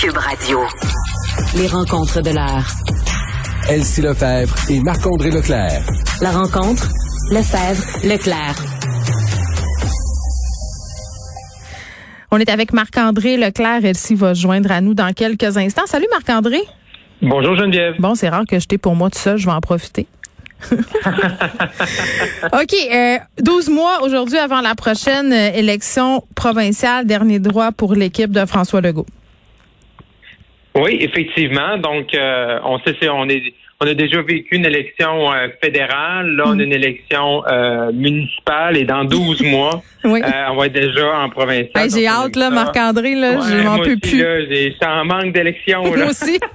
Cube Radio. Les rencontres de l'heure. Elsie Lefebvre et Marc-André Leclerc. La rencontre, Lefebvre, Leclerc. On est avec Marc-André Leclerc. Elsie va se joindre à nous dans quelques instants. Salut Marc-André. Bonjour Geneviève. Bon, c'est rare que je t'ai pour moi tout seul. Je vais en profiter. OK. Euh, 12 mois aujourd'hui avant la prochaine euh, élection provinciale. Dernier droit pour l'équipe de François Legault. Oui, effectivement. Donc, euh, on sait, on est, on a déjà vécu une élection euh, fédérale. Là, on a une élection euh, municipale et dans 12 mois, Oui. on va être déjà en provincial. Hey, j'ai hâte, là, ça. Marc-André, là, je Ouais, m'en moi peux aussi, plus. Là, j'ai- j'étais en manque d'élection. Moi aussi.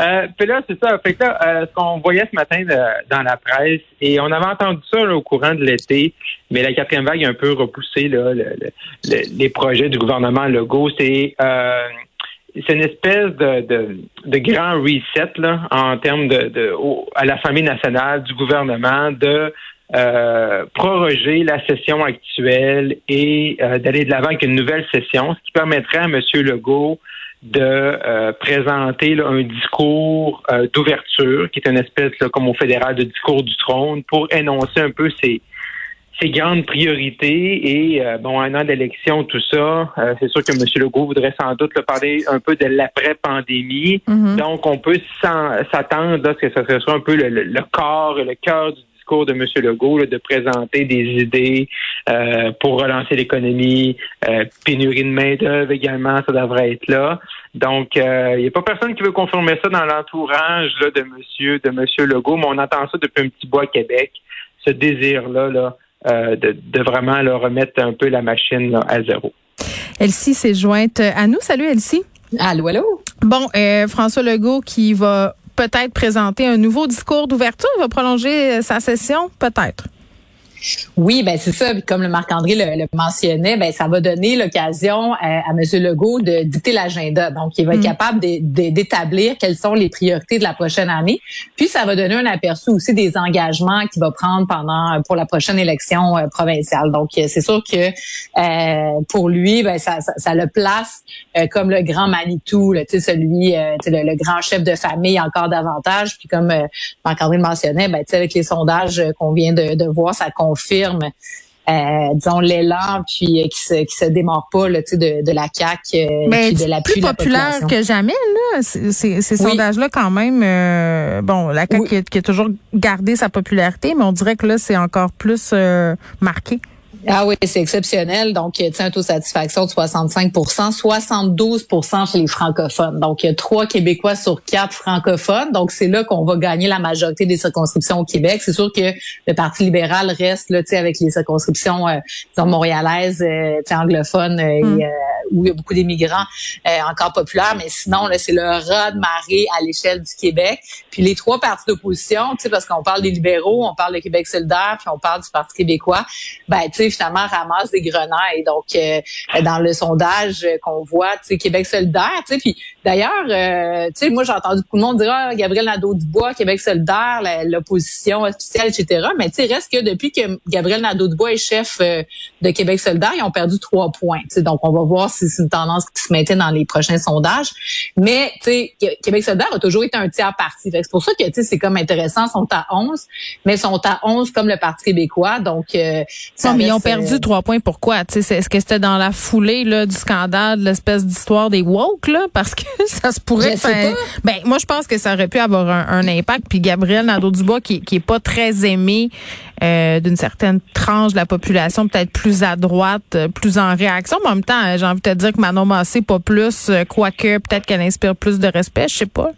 Euh, puis là, c'est ça. Fait que là, euh, ce qu'on voyait ce matin de- dans la presse, et on avait entendu ça là, au courant de l'été, mais la quatrième vague a un peu repoussé là, le- le- le- les projets du gouvernement Legault. C'est euh, c'est une espèce de, de, de grand reset là, en termes de, de au- à l'Assemblée nationale du gouvernement de euh, proroger la session actuelle et euh, d'aller de l'avant avec une nouvelle session, ce qui permettrait à M. Legault de euh, présenter là, un discours euh, d'ouverture, qui est une espèce, là, comme au fédéral, de discours du trône, pour énoncer un peu ses, ses grandes priorités. Et euh, bon, un an d'élection, tout ça, euh, c'est sûr que M. Legault voudrait sans doute là, parler un peu de l'après-pandémie. Mhm. Donc, on peut s'attendre là, que ce soit un peu le, le- le corps et le cœur du discours de M. Legault, là, de présenter des idées euh, pour relancer l'économie, euh, pénurie de main-d'œuvre également, ça devrait être là. Donc, il n'y a pas personne qui veut confirmer ça dans l'entourage là, de Monsieur de Monsieur Legault, mais on entend ça depuis un petit bois à Québec, ce désir-là là, euh, de, de vraiment là, remettre un peu la machine là, à zéro. Elsie s'est jointe à nous. Salut Elsie. Allô, allô? Bon, euh, François Legault qui va peut-être présenter un nouveau discours d'ouverture. Il va prolonger sa session, peut-être. Oui, ben c'est ça. Puis Comme le Marc-André le, le mentionnait, ben ça va donner l'occasion à, à M. Legault de dicter l'agenda. Donc, il va être Mm. capable d'établir quelles sont les priorités de la prochaine année. Puis, ça va donner un aperçu aussi des engagements qu'il va prendre pendant pour la prochaine élection euh, provinciale. Donc, euh, c'est sûr que euh, pour lui, ben ça, ça, ça le place euh, comme le grand Manitou, là, tu sais, celui, euh, tu sais, le, le grand chef de famille encore davantage. Puis comme euh, Marc-André le mentionnait, ben, tu sais, avec les sondages euh, qu'on vient de, de voir, ça confirme, euh, disons, l'élan, puis euh, qui se qui se démarre pas, là, tu sais, de, de la CAQ, euh, Mais puis de l'appui plus la populaire que jamais, là. Ces, ces Oui. sondages-là, quand même, euh, bon, la CAQ Oui. qui, a- qui a toujours gardé sa popularité, mais on dirait que là, c'est encore plus euh, marqué. Ah oui, c'est exceptionnel. Donc, tu un taux de satisfaction de 65% 72% chez les francophones. Donc, il y a trois Québécois sur quatre francophones. Donc, c'est là qu'on va gagner la majorité des circonscriptions au Québec. C'est sûr que le Parti libéral reste là, tu sais, avec les circonscriptions euh, disons, montréalaises, euh, tu sais, anglophones, euh, Mm. et, euh, où il y a beaucoup d'immigrants euh, encore populaires. Mais sinon, là, c'est le raz de marée à l'échelle du Québec. Puis les trois partis d'opposition, tu sais, parce qu'on parle des libéraux, on parle de Québec solidaire, puis on parle du Parti québécois, ben, tu sais, finalement, ramassent des grenailles. Donc, euh, dans le sondage qu'on voit, tu sais, Québec solidaire, tu sais, puis d'ailleurs, euh, tu sais, moi, j'ai entendu beaucoup de monde dire, ah, Gabriel Nadeau-Dubois, Québec solidaire, l'opposition officielle, etc. Mais tu sais, reste que depuis que Gabriel Nadeau-Dubois est chef euh, de Québec solidaire, ils ont perdu trois points. tu sais. Donc, on va voir si c'est une tendance qui se mettait dans les prochains sondages. Mais, tu sais, Qué- Québec solidaire a toujours été un tiers parti. C'est pour ça que, tu sais, c'est comme intéressant, ils sont à 11, mais ils sont à 11 comme le Parti québécois. Donc, euh, ça Non, mais ils ont perdu trois points. Pourquoi? Tu sais, c'est- Est-ce que c'était dans la foulée là, du scandale, de l'espèce d'histoire des woke, là? Parce que ça se pourrait. Pas. Ben, moi, je pense que ça aurait pu avoir un, un impact. Puis Gabriel Nadeau-Dubois, qui, qui est pas très aimé euh, d'une certaine tranche de la population, peut-être plus à droite, euh, plus en réaction. Mais en même temps, euh, j'ai envie de te dire que Manon Massé, pas plus, euh, quoique peut-être qu'elle inspire plus de respect, je sais pas.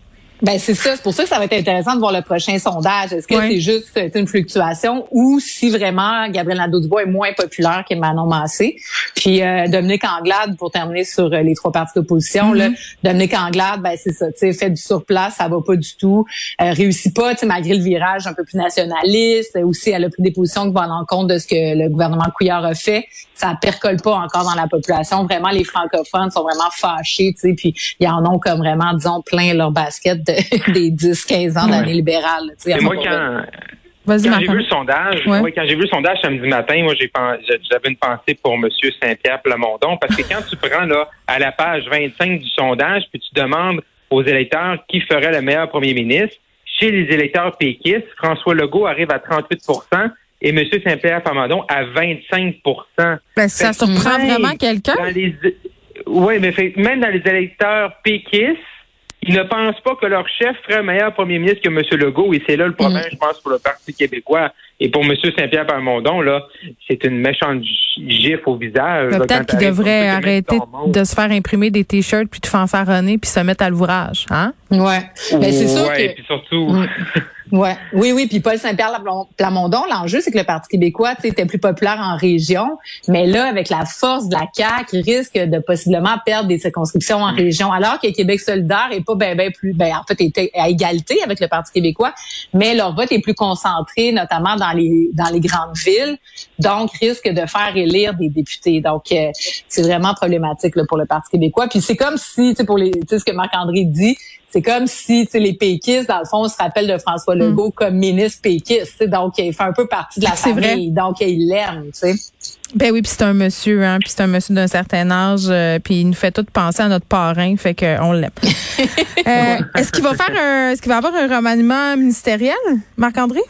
Ben c'est ça, c'est pour ça que ça va être intéressant de voir le prochain sondage. Est-ce que c'est juste euh, une fluctuation ou si vraiment Gabriel Nadeau-Dubois est moins populaire que Manon Massé? Puis euh, Dominique Anglade, pour terminer sur euh, les trois partis d'opposition, là, Dominique Anglade, ben c'est ça, tu sais, fait du surplace, ça va pas du tout, euh, réussit pas, tu sais, malgré le virage un peu plus nationaliste. Euh, Aussi, elle a pris des positions qui vont à l'encontre de ce que le gouvernement Couillard a fait. Ça percole pas encore dans la population. Vraiment, les francophones sont vraiment fâchés, tu sais, puis ils en ont comme vraiment, disons, plein leur basket de- des 10, 15 ans d'année libérale. moi, quand, Quand j'ai vu le sondage, Ouais. quand j'ai vu le sondage samedi matin, moi j'ai j'avais une pensée pour M. Saint-Pierre Plamondon, parce que quand tu prends là à la page 25 du sondage, puis tu demandes aux électeurs qui ferait le meilleur premier ministre, chez les électeurs péquistes, François Legault arrive à 38% et M. Saint-Pierre Plamondon à 25 Ben, ça surprend vraiment quelqu'un? Oui, mais fait- même dans les électeurs péquistes, ils ne pensent pas que leur chef ferait un meilleur premier ministre que M. Legault. Et c'est là le problème, Mm. je pense, pour le Parti québécois. Et pour M. Saint-Pierre Palmondon, là, c'est une méchante gifle au visage. Peut-être qu'il devrait arrêter de se faire imprimer des t-shirts puis de fanfaronner puis se mettre à l'ouvrage, hein? Ouais. Ben, c'est sûr Ouais, que. puis surtout, Mm. Ouais. Oui, oui. Puis Paul Saint-Pierre Plamondon, l'enjeu, c'est que le Parti québécois tu sais, était plus populaire en région. Mais là, avec la force de la CAQ, il risque de possiblement perdre des circonscriptions en région. Alors que Québec solidaire est pas ben, ben plus, ben, en fait, était à égalité avec le Parti québécois. Mais leur vote est plus concentré, notamment dans les, dans les grandes villes. Donc, risque de faire élire des députés. Donc, euh, c'est vraiment problématique là, pour le Parti québécois. Puis c'est comme si, tu sais, pour les, tu sais, ce que Marc-André dit, c'est comme si tu sais, les péquistes, dans le fond, se rappellent de François Legault comme ministre péquiste. tu sais. Donc, il fait un peu partie de la C'est vrai. famille. Donc, il l'aime. tu sais. Ben oui, puis c'est un monsieur, hein, puis c'est un monsieur d'un certain âge, euh, puis il nous fait tout penser à notre parrain, fait qu'on l'aime. Euh, est-ce qu'il va faire un, est-ce qu'il va avoir un remaniement ministériel, Marc-André?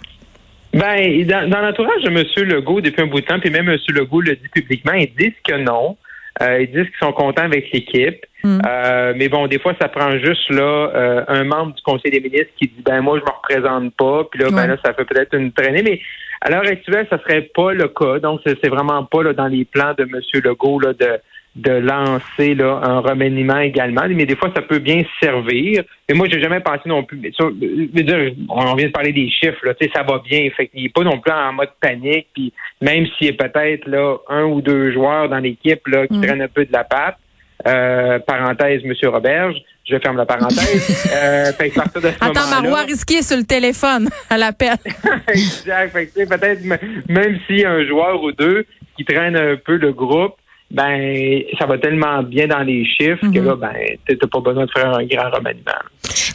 Ben, dans, dans l'entourage de M. Legault depuis un bout de temps, puis même M. Legault le dit publiquement, ils disent que non. Euh, ils disent qu'ils sont contents avec l'équipe. Mm. Euh, mais bon, des fois, ça prend juste là euh, un membre du Conseil des ministres qui dit ben moi je me représente pas, puis là, Ouais. ben là, ça fait peut-être une traînée. Mais à l'heure actuelle, ça serait pas le cas. Donc, c'est vraiment pas là, dans les plans de M. Legault là, de de lancer là, un remaniement également. Mais des fois, ça peut bien servir. Mais moi, j'ai jamais pensé non plus. mais dire, on vient de parler des chiffres, là, tu sais, ça va bien. Fait qu'il n'est pas non plus en mode panique. Puis même s'il y a peut-être là un ou deux joueurs dans l'équipe là qui Mm. prennent un peu de la patte. Euh, parenthèse, Monsieur Roberge, je ferme la parenthèse. euh, fait que partir de ce Attends, Marois risqué sur le téléphone à l'appel. exact. Fait que, peut-être même s'il y a un joueur ou deux qui traîne un peu le groupe, ben ça va tellement bien dans les chiffres que Mhm. là, ben t'as pas besoin de faire un grand remaniement.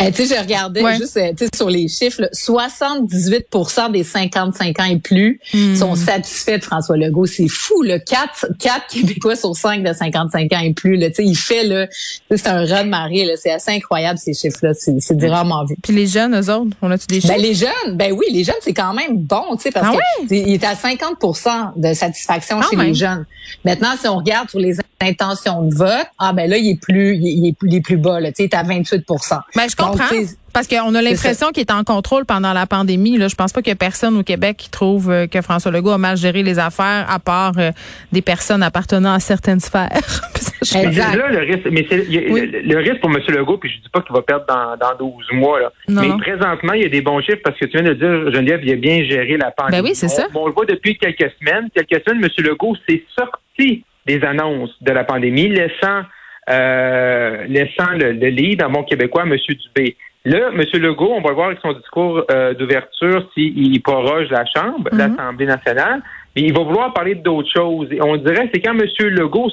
Eh, tu sais, je regardais Ouais. juste euh, sur les chiffres, là, 78% des 55 ans et plus Hmm. sont satisfaits de François Legault. C'est fou, là. 4, 4 Québécois sur 5 de 55 ans et plus. Là. Il fait, là, c'est un rat de marée. C'est assez incroyable, ces chiffres-là. C'est, c'est du rarement vu. Puis les jeunes, eux autres, on a-tu des chiffres? Ben, les jeunes, ben oui, les jeunes, c'est quand même bon, tu sais, parce Ah que il est à 50% de satisfaction Quand chez même. les jeunes. Maintenant, si on regarde sur les intentions de vote, ah ben là, il est plus, il est, il est plus, bas, là, il est à 28 Ben, je comprends. Parce qu'on a l'impression qu'il est en contrôle pendant la pandémie. Là. Je pense pas qu'il y a personne au Québec qui trouve euh, que François Legault a mal géré les affaires, à part euh, des personnes appartenant à certaines sphères. Exact. Là, le risque, mais c'est Oui. le, le risque pour M. Legault, puis je dis pas qu'il va perdre dans, dans 12 mois, là. Non. mais présentement, il y a des bons chiffres parce que tu viens de dire, Geneviève, il a bien géré la pandémie. Ben oui, c'est ça. On, le voit depuis quelques semaines. Quelques semaines, M. Legault s'est sorti des annonces de la pandémie, laissant euh, laissant le, le lead en bon québécois à M. Dubé. Là, M. Legault, on va le voir avec son discours euh, d'ouverture s'il proroge la Chambre, Mhm. l'Assemblée nationale, mais il va vouloir parler d'autres choses. Et on dirait c'est quand M. Legault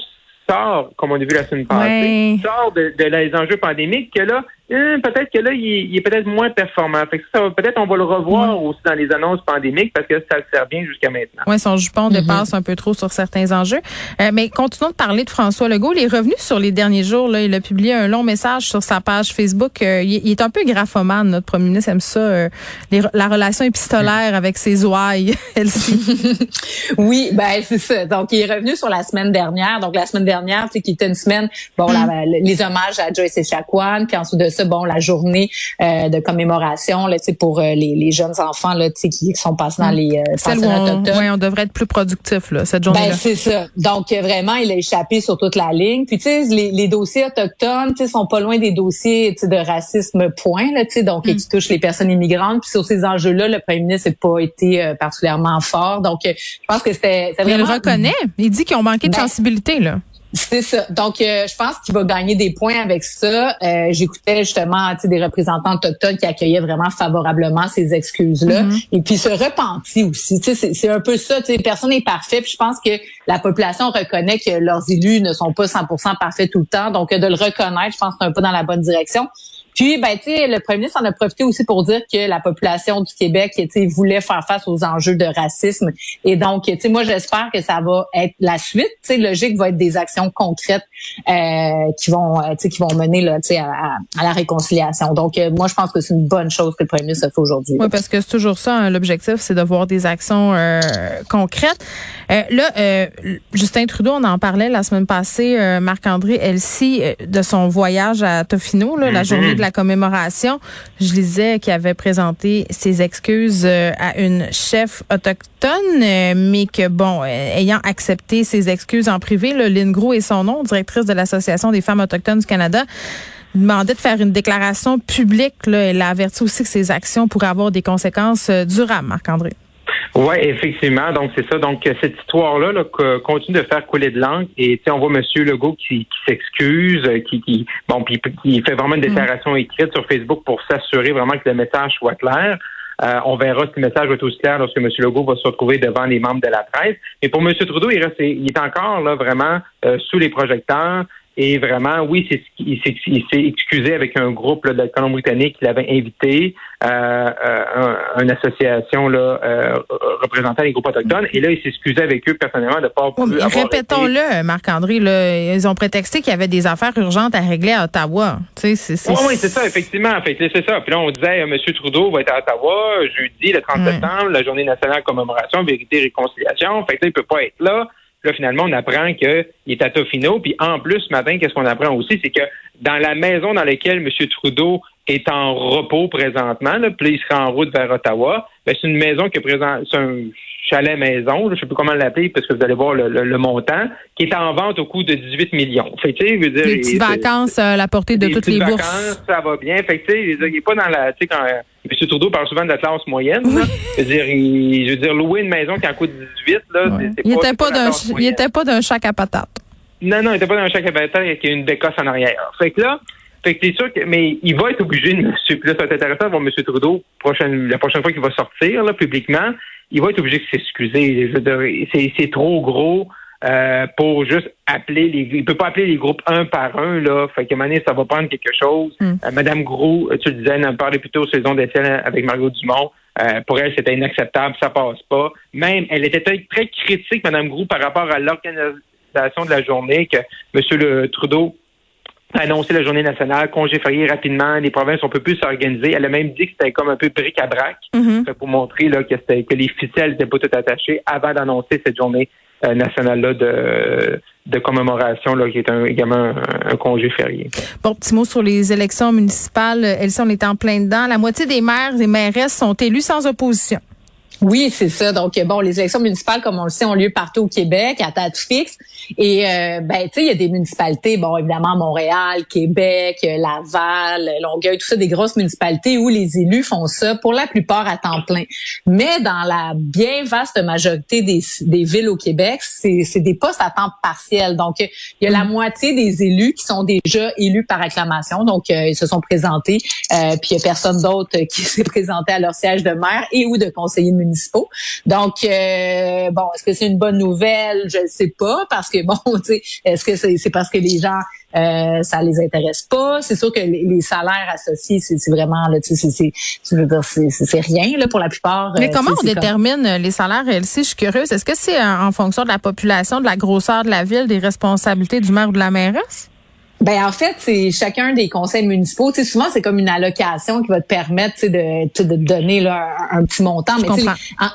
sort, comme on a vu la semaine passée, sort de, de les enjeux pandémiques, que là, hein, peut-être que là, il est, il est peut-être moins performant. Fait que ça, va- peut-être on va le revoir aussi dans les annonces pandémiques parce que ça le sert bien jusqu'à maintenant. Ouais, son jupon dépasse un peu trop sur certains enjeux. Euh, mais continuons de parler de François Legault. Il est revenu sur les derniers jours. Là, il a publié un long message sur sa page Facebook. Euh, il, il est un peu graphomane, notre premier ministre aime ça, euh, les- la relation épistolaire avec ses ouailles. Oui, ben c'est ça. Donc, il est revenu sur la semaine dernière. Donc, la semaine dernière, tu sais, qui était une semaine, bon, la- les hommages à Joyce Echaquan, puis ensuite de ça, bon, la journée euh, de commémoration, là, tu sais, pour euh, les, les jeunes enfants, là, tu sais, qui, sont passés dans les euh, Celle où on, ouais, on devrait être plus productif là, cette journée-là. Ben c'est ça. Donc euh, vraiment, il a échappé sur toute la ligne. Puis tu sais, les, les dossiers autochtones, tu sais, sont pas loin des dossiers de racisme point là, tu sais, donc euh, qui touchent les personnes immigrantes. Puis sur ces enjeux-là, le premier ministre n'a pas été euh, particulièrement fort. Donc euh, je pense que c'était Mais il le vraiment reconnaît. Il dit qu'ils ont manqué de Ben, sensibilité là. C'est ça. Donc, euh, je pense qu'il va gagner des points avec ça. Euh, J'écoutais justement des représentants autochtones qui accueillaient vraiment favorablement ces excuses-là. Mhm. Et puis, se repentit aussi. C'est un peu ça. Personne n'est parfait. Puis, je pense que la population reconnaît que leurs élus ne sont pas 100% parfaits tout le temps. Donc, de le reconnaître, je pense que c'est un peu dans la bonne direction. Puis, ben, tu sais, le premier ministre en a profité aussi pour dire que la population du Québec, tu sais, voulait faire face aux enjeux de racisme. Et donc, tu sais, moi, j'espère que ça va être la suite. Tu sais, logique va être des actions concrètes euh, qui vont, tu sais, qui vont mener là, tu sais, à, la réconciliation. Donc, euh, moi, je pense que c'est une bonne chose que le premier ministre a fait aujourd'hui. Oui, parce que c'est toujours ça, hein, l'objectif, c'est de voir des actions euh, concrètes. là, Justin Trudeau, on en parlait la semaine passée, Marc-André Elsie, de son voyage à Tofino, là, la mm-hmm. journée de la commémoration. Je lisais qu'il avait présenté ses excuses à une chef autochtone, mais que, bon, ayant accepté ses excuses en privé, là, Lynn Gros et son nom, directrice de l'Association des femmes autochtones du Canada, demandait de faire une déclaration publique. Elle a averti aussi que ces actions pourraient avoir des conséquences euh, durables, Marc-André. Oui, effectivement. Donc, c'est ça. Donc, cette histoire-là là, continue de faire couler de langue. Et on voit M. Legault qui, s'excuse, euh, qui, qui, bon, puis qui fait vraiment une mm. déclaration écrite sur Facebook pour s'assurer vraiment que le message soit clair. Euh, on verra si le message va être aussi clair lorsque M. Legault va se retrouver devant les membres de la presse. Mais pour M. Trudeau, il, reste, il est encore là vraiment sous les projecteurs. Et vraiment, oui, c'est, il, s'est, excusé avec un groupe là, de la Colombie-Britannique qu'il avait invité, euh, euh, une association là, euh, représentant les groupes autochtones. Et là, il s'est excusé avec eux personnellement de pas oui, Répétons-le, Marc-André, ils ont prétexté qu'il y avait des affaires urgentes à régler à Ottawa. Tu sais, c'est, Oui, c'est ça, effectivement. Fait, c'est ça. Puis là, on disait, M. Trudeau va être à Ottawa jeudi, le 30 septembre, la journée nationale de commémoration, vérité et réconciliation. Fait que là, il peut pas être là. Là, finalement, on apprend qu'il est à Tofino. Puis en plus, ce matin, qu'est-ce qu'on apprend aussi, c'est que dans la maison dans laquelle M. Trudeau est en repos présentement, là, puis il sera en route vers Ottawa, ben, c'est une maison qui présente, c'est un chalet maison, je ne sais plus comment l'appeler parce que vous allez voir le, montant, qui est en vente au coût de 18 millions. Fait tu sais, dire, des petites vacances à la portée de toutes les bourses. Ça va bien. Fait tu sais, il n'est pas dans la, tu sais, quand M. Trudeau parle souvent de la classe moyenne. Je veux dire, il, je veux dire, louer une maison qui en coûte 18, là, c'est, il n'était pas, d'un, il était pas d'un chac à patate. Non, non, il n'était pas d'un chac à patate avec une bécosse en arrière. Fait que là, fait que c'est sûr que, mais il va être obligé de, là, ça va être intéressant de voir M. Trudeau prochaine, la prochaine fois qu'il va sortir, là, publiquement, il va être obligé de s'excuser. C'est trop gros. Euh, pour juste appeler les il peut pas appeler les groupes un par un là fait qu'à un moment donné, ça va prendre quelque chose mm. euh, Madame Gros tu le disais elle en parlait plutôt saison d'essai avec Margot Dumont euh, pour elle c'était inacceptable ça passe pas même elle était très critique Madame Gros par rapport à l'organisation de la journée que Monsieur le Trudeau a annoncé la journée nationale, congé férié rapidement, les provinces on peut plus s'organiser. Elle a même dit que c'était comme un peu bric à brac mm-hmm. pour montrer là, que, que les ficelles n'étaient pas toutes attachées avant d'annoncer cette journée euh, nationale-là de, de commémoration, là, qui est un, également un, congé férié. Bon, petit mot sur les élections municipales. Elsie, on est en plein dedans. La moitié des maires et mairesses sont élus sans opposition. Oui, c'est ça. Donc, bon, les élections municipales, comme on le sait, ont lieu partout au Québec, à date fixe. Et, euh, ben, tu sais, il y a des municipalités, bon, évidemment, Montréal, Québec, Laval, Longueuil, tout ça, des grosses municipalités où les élus font ça, pour la plupart, à temps plein. Mais dans la bien vaste majorité des, des villes au Québec, c'est des postes à temps partiel. Donc, il y a la mm. moitié des élus qui sont déjà élus par acclamation. Donc, euh, ils se sont présentés. Euh, puis, il y a personne d'autre qui s'est présenté à leur siège de maire et ou de conseiller municipal donc, euh, bon, est-ce que c'est une bonne nouvelle? Je ne sais pas, parce que, bon, tu sais, est-ce que c'est parce que les gens, euh, ça les intéresse pas? C'est sûr que les, salaires associés, c'est vraiment, là, tu sais, c'est rien, là, pour la plupart. Mais euh, comment on détermine les salaires, Elsie? Je suis curieuse. Est-ce que c'est en fonction de la population, de la grosseur de la ville, des responsabilités du maire ou de la mairesse? Ben en fait, c'est chacun des conseils municipaux. Tu sais, souvent c'est comme une allocation qui va te permettre tu sais, de, de donner là, un, petit montant. Mais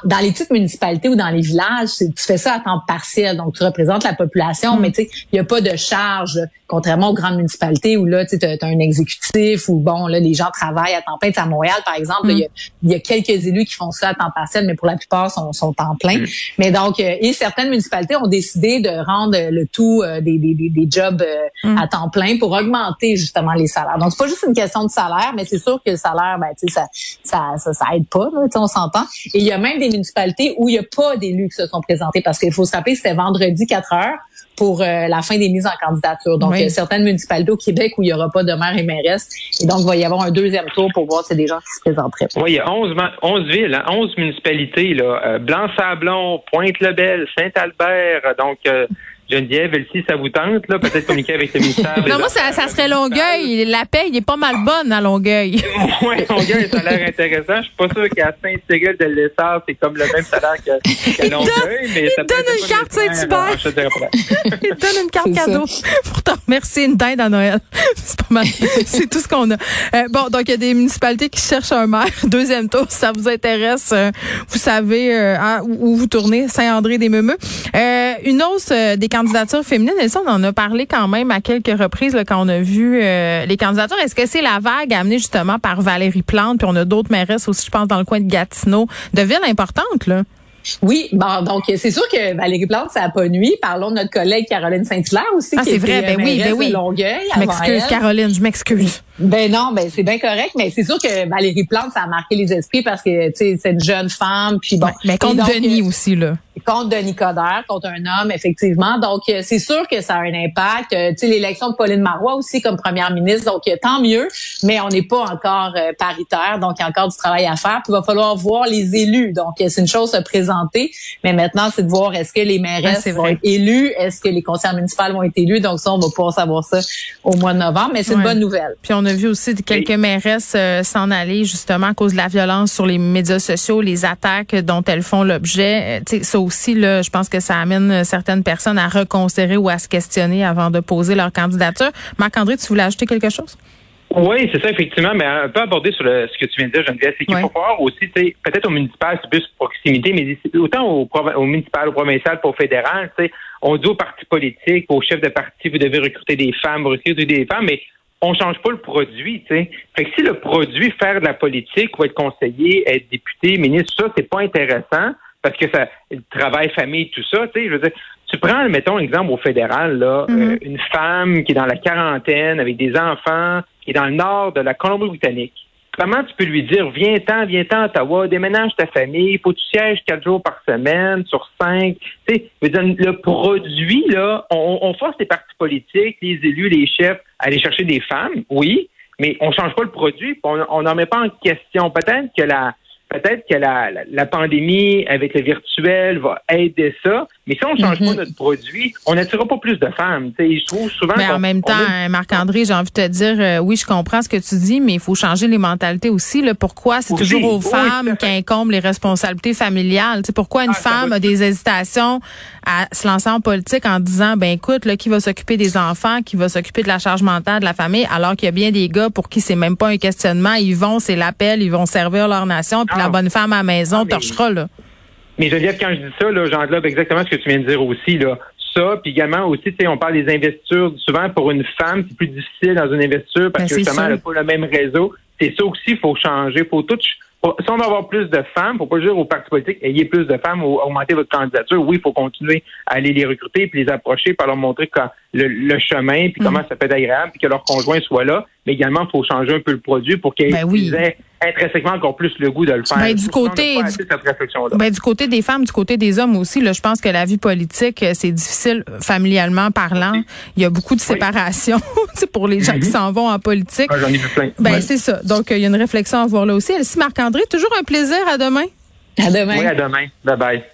dans les petites municipalités ou dans les villages, tu fais ça à temps partiel. Donc tu représentes la population, mm. mais tu sais, il y a pas de charge, contrairement aux grandes municipalités où là, tu as, un exécutif ou bon là les gens travaillent à temps plein. à Montréal, par exemple, il y, a, quelques élus qui font ça à temps partiel, mais pour la plupart sont, sont en plein. Mm. Mais donc euh, et certaines municipalités ont décidé de rendre le tout euh, des, des, des, jobs euh, mm. à temps plein pour augmenter justement les salaires. Donc c'est pas juste une question de salaire, mais c'est sûr que le salaire, ben tu sais ça, ça, ça aide pas, là, on s'entend. Et il y a même des municipalités où il y a pas d'élus qui se sont présentés parce qu'il faut se rappeler c'était vendredi 4 heures pour euh, la fin des mises en candidature. Donc, il y a certaines municipalités au Québec où il n'y aura pas de maire et mairesse. Et donc, il va y avoir un deuxième tour pour voir si c'est des gens qui se présenteraient. Oui, il y a 11, 11 villes, 11 hein, municipalités. Là. Euh, Blanc-Sablon, Pointe-le-Bel, Saint-Albert. Donc, euh, Geneviève, si ça vous tente, là, peut-être communiquer avec le ministère. non, moi, ça, ça serait Longueuil. La paie, il est pas mal bonne à Longueuil. oui, Longueuil, ça a l'air intéressant. Je suis pas sûr qu'à Saint-Cyril de l'Essard, c'est comme le même salaire que, que Longueuil, mais ça il donne une carte Saint-Hubert. il donne une carte cadeau pour t'en remercier une dinde à Noël. c'est pas mal. c'est tout ce qu'on a. Euh, bon, donc, il y a des municipalités qui cherchent un maire. Deuxième tour, si ça vous intéresse, euh, vous savez euh, hein, où vous tournez, Saint-André-des-Meumeux. une hausse des candidatures féminines. Et on en a parlé quand même à quelques reprises là, quand on a vu euh, les candidatures. Est-ce que c'est la vague amenée justement par Valérie Plante, puis on a d'autres mairesses aussi, je pense, dans le coin de Gatineau, de villes importantes, là? Oui, bon, donc c'est sûr que Valérie Plante, ça n'a pas nuit. Parlons de notre collègue Caroline Saint-Hilaire aussi. Ah, c'est vrai, ben oui, ben oui. Longueuil je m'excuse, Caroline, je m'excuse. Ben non, ben c'est bien correct, mais c'est sûr que Valérie Plante, ça a marqué les esprits parce que, tu sais, c'est une jeune femme, puis bon. mais contre Denis euh, aussi, là contre Denis Coderre, contre un homme, effectivement. Donc, euh, c'est sûr que ça a un impact. Euh, tu sais, l'élection de Pauline Marois aussi comme première ministre, donc tant mieux, mais on n'est pas encore paritaire, donc il y a encore du travail à faire. Puis, il va falloir voir les élus. Donc, c'est une chose à présenter, mais maintenant, c'est de voir est-ce que les mairesses vont être élues, est-ce que les conseillers municipaux vont être élus? Donc, ça, on va pouvoir savoir ça au mois de novembre, mais c'est une bonne nouvelle. Puis, on a vu aussi quelques mairesses s'en aller justement à cause de la violence sur les médias sociaux, les attaques dont elles font l'objet. Sais, ça aussi, là, je pense que ça amène certaines personnes à reconsidérer ou à se questionner avant de poser leur candidature. Marc-André, tu voulais ajouter quelque chose? Oui, c'est ça, effectivement, mais un peu aborder sur ce que tu viens de dire, Geneviève, c'est qu'il faut voir aussi, peut-être au municipal, c'est plus proximité, mais autant au, au municipal, au provincial, au fédéral, on dit aux partis politiques, aux chefs de parti, vous devez recruter des femmes, vous recruter des femmes, mais on change pas le produit, tu sais. Fait que si le produit, faire de la politique ou être conseiller, être député, ministre, ça, c'est pas intéressant, parce que ça, travail, famille, tout ça, tu sais, je veux dire, tu prends, mettons, exemple au fédéral, là, euh, une femme qui est dans la quarantaine avec des enfants, qui est dans le nord de la Colombie-Britannique. Comment tu peux lui dire, viens-t'en, viens-t'en à Ottawa, déménage ta famille, faut que tu sièges quatre jours par semaine sur cinq. Tu sais, le produit, là, on, on force les partis politiques, les élus, les chefs à aller chercher des femmes, oui, mais on change pas le produit, on n'en met pas en question. Peut-être que la, peut-être que la, la, pandémie avec le virtuel va aider ça, mais si on ne change pas mhm. notre produit, on n'attirera pas plus de femmes. je trouve souvent. Mais en même temps, Marc-André, j'ai envie de te dire, euh, oui, je comprends ce que tu dis, mais il faut changer les mentalités aussi. Là. Pourquoi c'est toujours aux femmes qui incombent les responsabilités familiales? pourquoi une ah, femme a des hésitations à se lancer en politique en disant, ben écoute, là, qui va s'occuper des enfants, qui va s'occuper de la charge mentale de la famille, alors qu'il y a bien des gars pour qui c'est même pas un questionnement. Ils vont, c'est l'appel, ils vont servir leur nation, puis la bonne femme à la maison ah, torchera, là. Mais Geneviève, quand je dis ça, là, j'englobe exactement ce que tu viens de dire aussi. Là. Ça, puis également aussi, tu sais, on parle des investitures. Souvent, pour une femme, c'est plus difficile dans une investiture parce ben, que justement, elle n'a pas le même réseau. C'est ça aussi, il faut changer. faut tout si on veut avoir plus de femmes, faut pas dire aux partis politiques, ayez plus de femmes ou augmenter votre candidature. Oui, il faut continuer à aller les recruter puis les approcher, pour leur montrer le, chemin, puis comment mm. ça peut être agréable, puis que leur conjoint soit là. Mais également, il faut changer un peu le produit pour qu'ils ben aient intrinsèquement encore plus le goût de le faire. Ben, du côté du, ben, du côté des femmes, du côté des hommes aussi, là, je pense que la vie politique, euh, c'est difficile familialement parlant. Il y a beaucoup de séparation pour les gens qui mhm. s'en vont en politique. J'en ai vu plein. Ben, c'est ça. Donc, euh, il y a une réflexion à voir là aussi. Elsie Marc-André, toujours un plaisir. À demain. À demain. Oui, à demain. Bye bye.